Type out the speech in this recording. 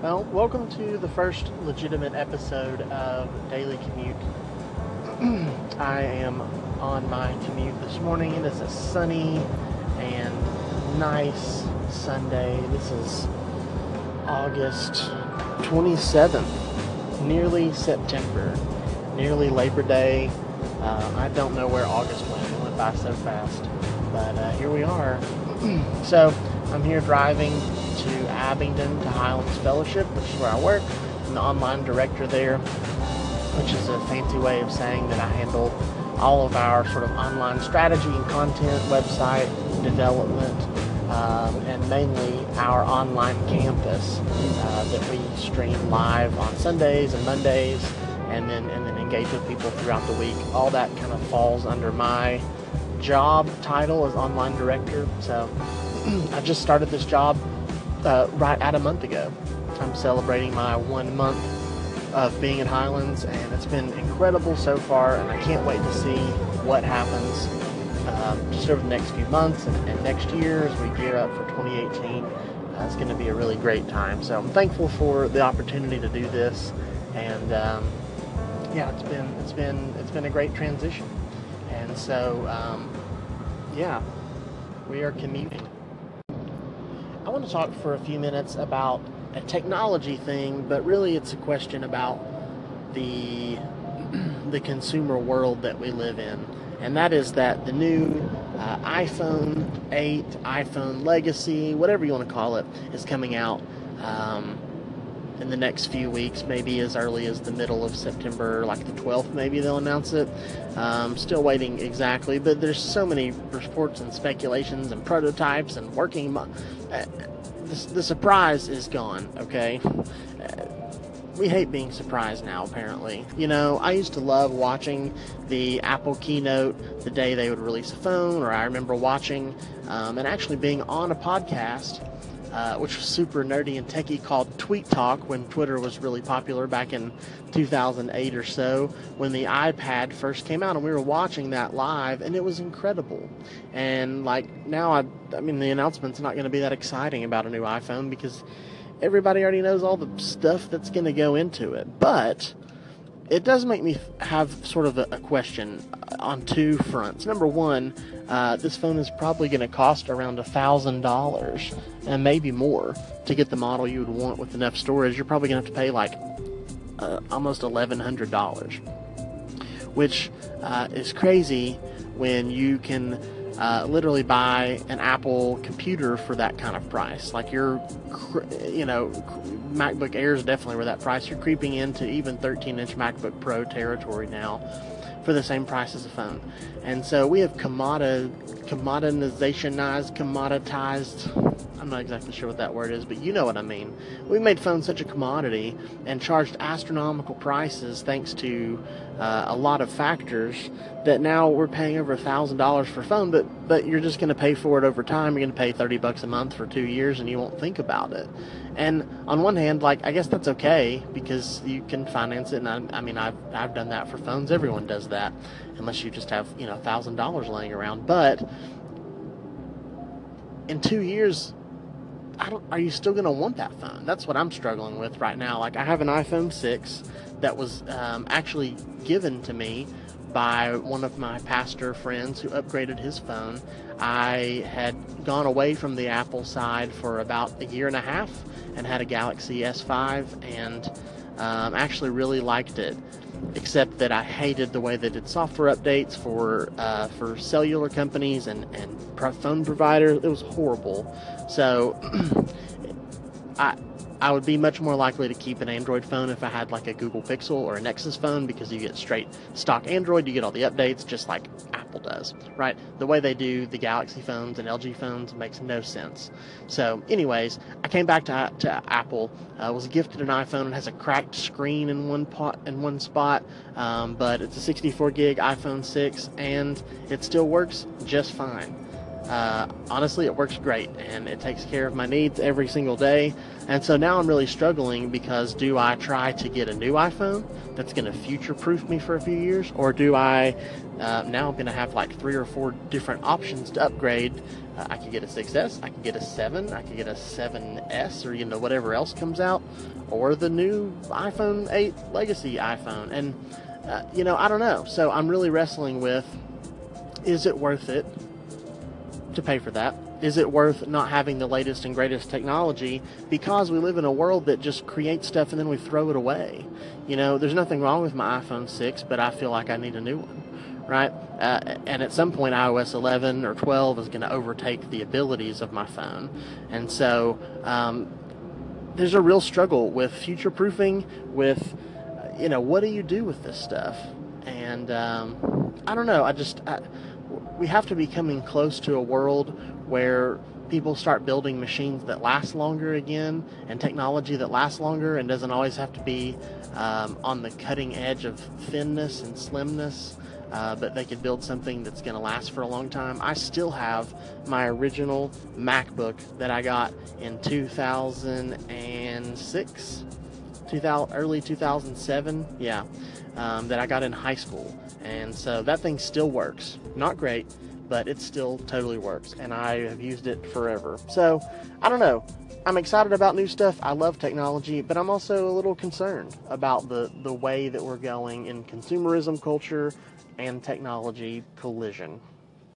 Well, welcome to the first legitimate episode of Daily Commute. I am on my commute this morning. It is a sunny and nice Sunday. This is August 27th, nearly September, nearly Labor Day. Uh, I don't know where August went. It went by so fast. But uh, here we are. so I'm here driving to Abingdon to Highlands Fellowship, which is where I work. I'm the online director there, which is a fancy way of saying that I handle all of our sort of online strategy and content, website development, um, and mainly our online campus uh, that we stream live on Sundays and Mondays, and then and then engage with people throughout the week. All that kind of falls under my job title as online director. So I just started this job uh, right at a month ago. I'm celebrating my one month of being at Highlands, and it's been incredible so far. And I can't wait to see what happens um, just over the next few months and, and, next year as we gear up for 2018. Uh, it's going to be a really great time. So I'm thankful for the opportunity to do this, and um, yeah, it's been it's been it's been a great transition. And so, um, yeah, we are commuting. I want to talk for a few minutes about a technology thing, but really it's a question about the the consumer world that we live in, and that is that the new uh, iPhone 8, iPhone Legacy, whatever you want to call it, is coming out. Um, in the next few weeks, maybe as early as the middle of September, like the 12th, maybe they'll announce it. Um, still waiting exactly, but there's so many reports and speculations and prototypes and working. Mo- uh, the, the, surprise is gone, okay? Uh, we hate being surprised now, apparently. You know, I used to love watching the Apple keynote the day they would release a phone, or I remember watching um, and actually being on a podcast uh, which was super nerdy and techy, called Tweet Talk when Twitter was really popular back in 2008 or so, when the iPad first came out, and we were watching that live, and it was incredible. And like now, I, I mean, the announcement's not going to be that exciting about a new iPhone because everybody already knows all the stuff that's going to go into it. But it does make me have sort of a, a question on two fronts. Number one, uh, this phone is probably going to cost around a thousand dollars and maybe more to get the model you would want with enough storage. You're probably going to have to pay like uh, almost eleven hundred dollars, which uh, is crazy when you can uh, literally buy an Apple computer for that kind of price. Like you're, you know, MacBook Air is definitely worth that price. You're creeping into even 13-inch MacBook Pro territory now for the same price as a phone. And so we have commoditized, commoditized, I'm not exactly sure what that word is, but you know what I mean. We made phones such a commodity and charged astronomical prices thanks to uh, a lot of factors that now we're paying over a thousand dollars for a phone, but but you're just going to pay for it over time. You're going to pay thirty bucks a month for two years, and you won't think about it. And on one hand, like I guess that's okay because you can finance it. And I, I mean, I've I've done that for phones. Everyone does that, unless you just have you know thousand dollars laying around. But in two years, are you still going to want that phone? That's what I'm struggling with right now. Like I have an iPhone 6 that was um, actually given to me by one of my pastor friends who upgraded his phone. I had gone away from the Apple side for about a year and a half and had a Galaxy S5 and um, actually really liked it. Except that I hated the way they did software updates for uh, for cellular companies and and phone providers. It was horrible. So I I would be much more likely to keep an Android phone if I had like a Google Pixel or a Nexus phone because you get straight stock Android, you get all the updates just like Apple does, right? The way they do the Galaxy phones and LG phones makes no sense. So, anyways, I came back to, to Apple, uh, was gifted an iPhone. It has a cracked screen in one pot in one spot, um, but it's a 64 gig iPhone 6 and it still works just fine. Uh, honestly, it works great and it takes care of my needs every single day. And so now I'm really struggling because do I try to get a new iPhone that's going to future proof me for a few years, or do I uh, now I'm going to have like three or four different options to upgrade? Uh, I could get a 6S, I could get a 7, I could get a 7S, or you know whatever else comes out, or the new iPhone 8 Legacy iPhone. And uh, you know I don't know. So I'm really wrestling with is it worth it to pay for that? Is it worth not having the latest and greatest technology because we live in a world that just creates stuff and then we throw it away? You know, there's nothing wrong with my iPhone 6, but I feel like I need a new one, right? Uh, and at some point, iOS 11 or 12 is going to overtake the abilities of my phone. And so um, there's a real struggle with future proofing, with, you know, what do you do with this stuff? And um, I don't know. I just. I, we have to be coming close to a world where people start building machines that last longer again and technology that lasts longer and doesn't always have to be um, on the cutting edge of thinness and slimness. Uh, but they could build something that's going to last for a long time. I still have my original MacBook that I got in 2006, 2000, early 2007, yeah, um, that I got in high school. And so that thing still works. Not great, but it still totally works. And I have used it forever. So I don't know. I'm excited about new stuff. I love technology, but I'm also a little concerned about the, the way that we're going in consumerism culture and technology collision.